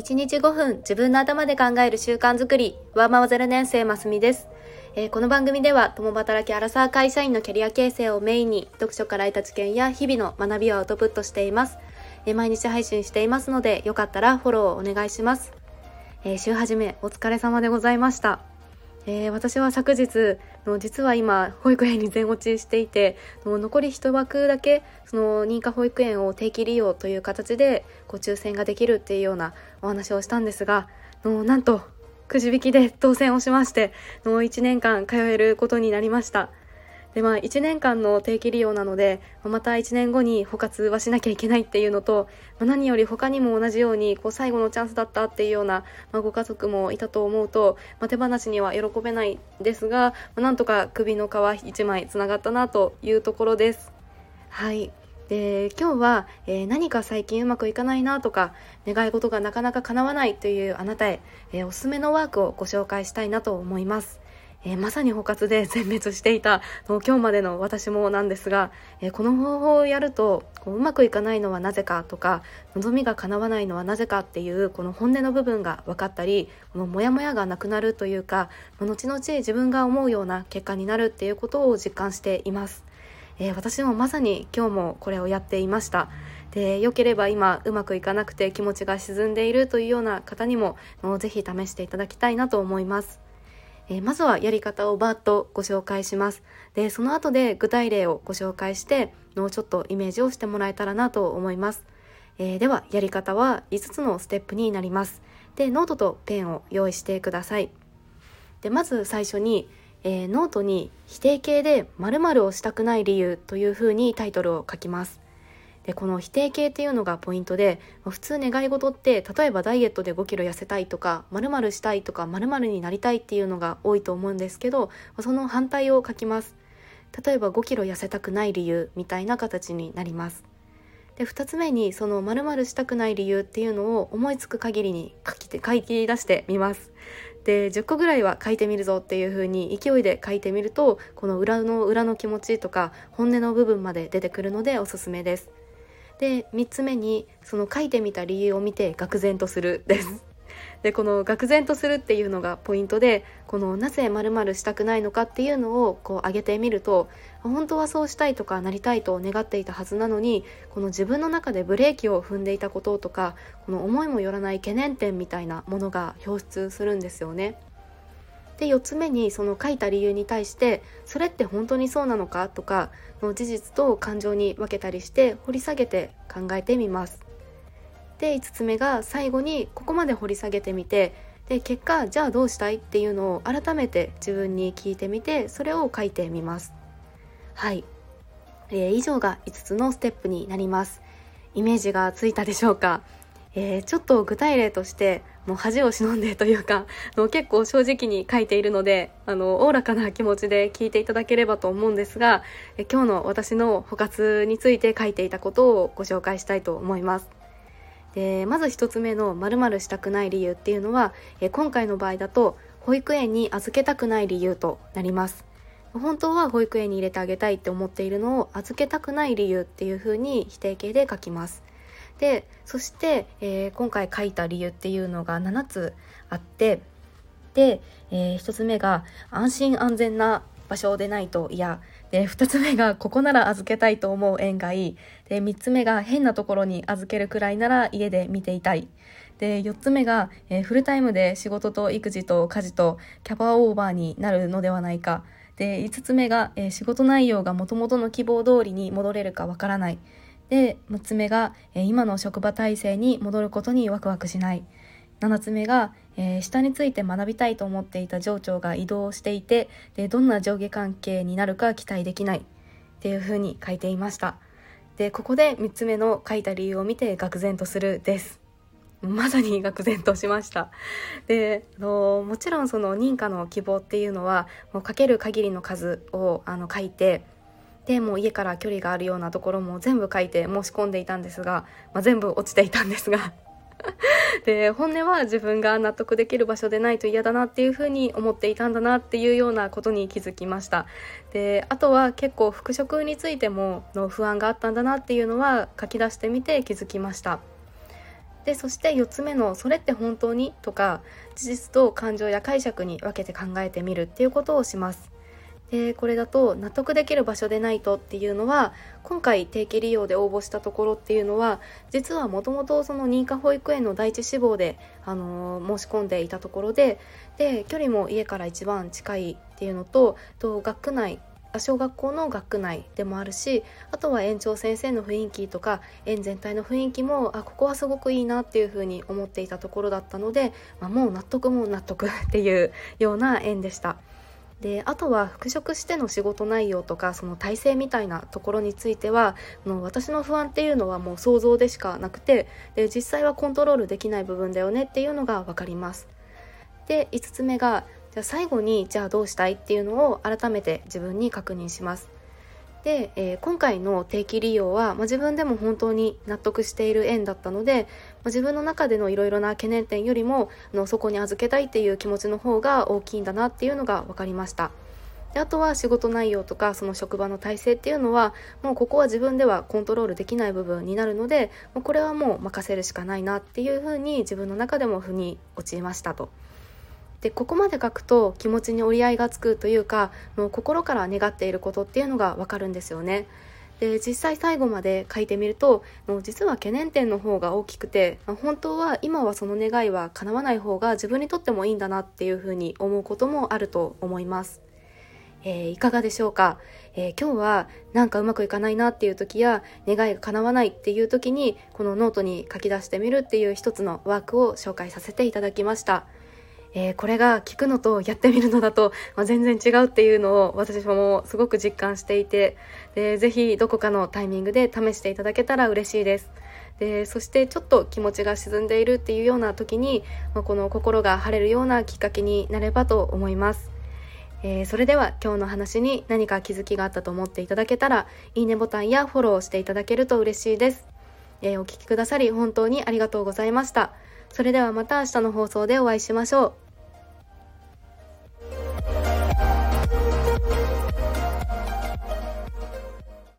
1日5分自分の頭で考える習慣づくり、ワーママゼロ年生ますみです。えー、この番組では、共働きアラサー会社員のキャリア形成をメインに、読書から得た知見や日々の学びをアウトプットしています。えー、毎日配信していますので、よかったらフォローをお願いします。えー、週始めお疲れ様でございました。えー、私は昨日の実は今保育園に全落ちしていての残り1枠だけその認可保育園を定期利用という形でこう抽選ができるっていうようなお話をしたんですがのなんとくじ引きで当選をしましての1年間通えることになりました。でまあ1年間の定期利用なのでまた1年後に補活はしなきゃいけないっていうのと、まあ、何より他にも同じようにこう最後のチャンスだったっていうような、まあ、ご家族もいたと思うと、まあ、手放しには喜べないですが、まあ、なんとか首の皮1枚つながったなというところです。はいで今日は、えー、何か最近うまくいかないなとか願い事がなかなか叶わないというあなたへ、えー、おすすめのワークをご紹介したいなと思います。えー、まさに捕獲で 全滅していた今日までの私もなんですが、えー、この方法をやるとこううまくいかないのはなぜかとか望みが叶わないのはなぜかっていうこの本音の部分が分かったりこのモヤモヤがなくなるというか後々自分が思うような結果になるっていうことを実感しています。えー、私もまさに今日もこれをやっていました。で良ければ今うまくいかなくて気持ちが沈んでいるというような方にもぜひ試していただきたいなと思います。えー、まずはやり方をバーッとご紹介します。で、その後で具体例をご紹介して、のちょっとイメージをしてもらえたらなと思います。えー、では、やり方は5つのステップになります。で、ノートとペンを用意してください。で、まず最初に、えー、ノートに否定形で〇〇をしたくない理由というふうにタイトルを書きます。でこの否定形っていうのがポイントで普通願い事って例えばダイエットで5キロ痩せたいとか〇〇したいとか〇〇になりたいっていうのが多いと思うんですけどその反対を書きます。例えば5キロ痩せたくない理由みたいな形になります。で2つ目にその〇〇したくない理由っていうのを思いつく限りに書きて書き出してみます。で10個ぐらいは書いてみるぞっていう風に勢いで書いてみるとこの裏の裏の気持ちとか本音の部分まで出てくるのでおすすめです。で3つ目にその書いてみた理由を見て愕然とするです。でこの愕然とするっていうのがポイントでこのなぜまるしたくないのかっていうのをこう上げてみると本当はそうしたいとかなりたいと願っていたはずなのにこの自分の中でブレーキを踏んでいたこととかこの思いもよらない懸念点みたいなものが表出するんですよね。で4つ目にその書いた理由に対してそれって本当にそうなのかとかの事実と感情に分けたりして掘り下げて考えてみます。で5つ目が最後にここまで掘り下げてみてで結果じゃあどうしたいっていうのを改めて自分に聞いてみてそれを書いてみます。はい、えー、以上が5つのステップになります。イメージがついたでしょうか？えー、ちょっと具体例としてもう恥を忍んでというか の結構正直に書いているのであのおおらかな気持ちで聞いていただければと思うんですが、え今日の私の補活について書いていたことをご紹介したいと思います。でまず1つ目の〇〇したくない理由っていうのは、え今回の場合だと保育園に預けたくない理由となります。本当は保育園に入れてあげたいって思っているのを預けたくない理由っていうふうに否定形で書きます。でそして、えー、今回書いた理由っていうのが7つあってで、えー、1つ目が安心安全な場所でないと嫌。で2つ目がここなら預けたいと思う縁がいい。で3つ目が変なところに預けるくらいなら家で見ていたい。で4つ目が、えー、フルタイムで仕事と育児と家事とキャパオーバーになるのではないか。で5つ目が、えー、仕事内容がもともとの希望通りに戻れるかわからない。で6つ目が、え、今の職場体制に戻ることにワクワクしない。7つ目が、えー、下について学びたいと思っていた上長が移動していてでどんな上下関係になるか期待できない。っていうふうに書いていました。でここで3つ目の書いた理由を見て愕然とするです。まさに愕然としました。であのもちろんその認可の希望っていうのはもう書ける限りの数をあの書いてでもう家から距離があるようなところも全部書いて申し込んでいたんですが、まあ、全部落ちていたんですが で本音は自分が納得できる場所でないと嫌だなっていうふうに思っていたんだなっていうようなことに気づきましたであとは結構復職についてもの不安があったんだなっていうのは書き出してみて気づきましたでそして4つ目の「それって本当に?」とか事実と感情や解釈に分けて考えてみるっていうことをします。でこれだと納得できる場所でないとっていうのは今回定期利用で応募したところっていうのは実はもともとその認可保育園の第一志望で、あのー、申し込んでいたところでで距離も家から一番近いっていうのとと学区内小学校の学区内でもあるしあとは園長先生の雰囲気とか園全体の雰囲気もあここはすごくいいなっていうふうに思っていたところだったので、まあ、もう納得も納得っていうような園でした。であとは復職しての仕事内容とかその体制みたいなところについてはの私の不安っていうのはもう想像でしかなくてで実際はコントロールできない部分だよねっていうのが分かります。で5つ目がじゃあ最後にじゃあどうしたいっていうのを改めて自分に確認します。で、えー、今回の定期利用は、まあ、自分でも本当に納得している縁だったので、まあ、自分の中でのいろいろな懸念点よりもあのそこに預けたいっていう気持ちの方が大きいんだなっていうのが分かりました。であとは仕事内容とかその職場の体制っていうのはもうここは自分ではコントロールできない部分になるのでもうこれはもう任せるしかないなっていうふうに自分の中でも腑に落ちましたと。でここまで書くと気持ちに折り合いがつくというかもう心から願っていることっていうのがわかるんですよね。で実際最後まで書いてみるともう実は懸念点の方が大きくて本当は今はその願いは叶わない方が自分にとってもいいんだなっていうふうに思うこともあると思います。えー、いかがでしょうか、えー、今日はなんかうまくいかないなっていう時や願いが叶わないっていう時にこのノートに書き出してみるっていう一つのワークを紹介させていただきました。えー、これが聞くのとやってみるのだと、まあ、全然違うっていうのを私もすごく実感していてでぜひどこかのタイミングで試していただけたら嬉しいです。でそしてちょっと気持ちが沈んでいるっていうような時に、まあ、この心が晴れるようなきっかけになればと思います。えー、それでは今日の話に何か気づきがあったと思っていただけたらいいねボタンやフォローしていただけると嬉しいです。えー、お聴きくださり本当にありがとうございました。それではまた明日の放送でお会いしましょう。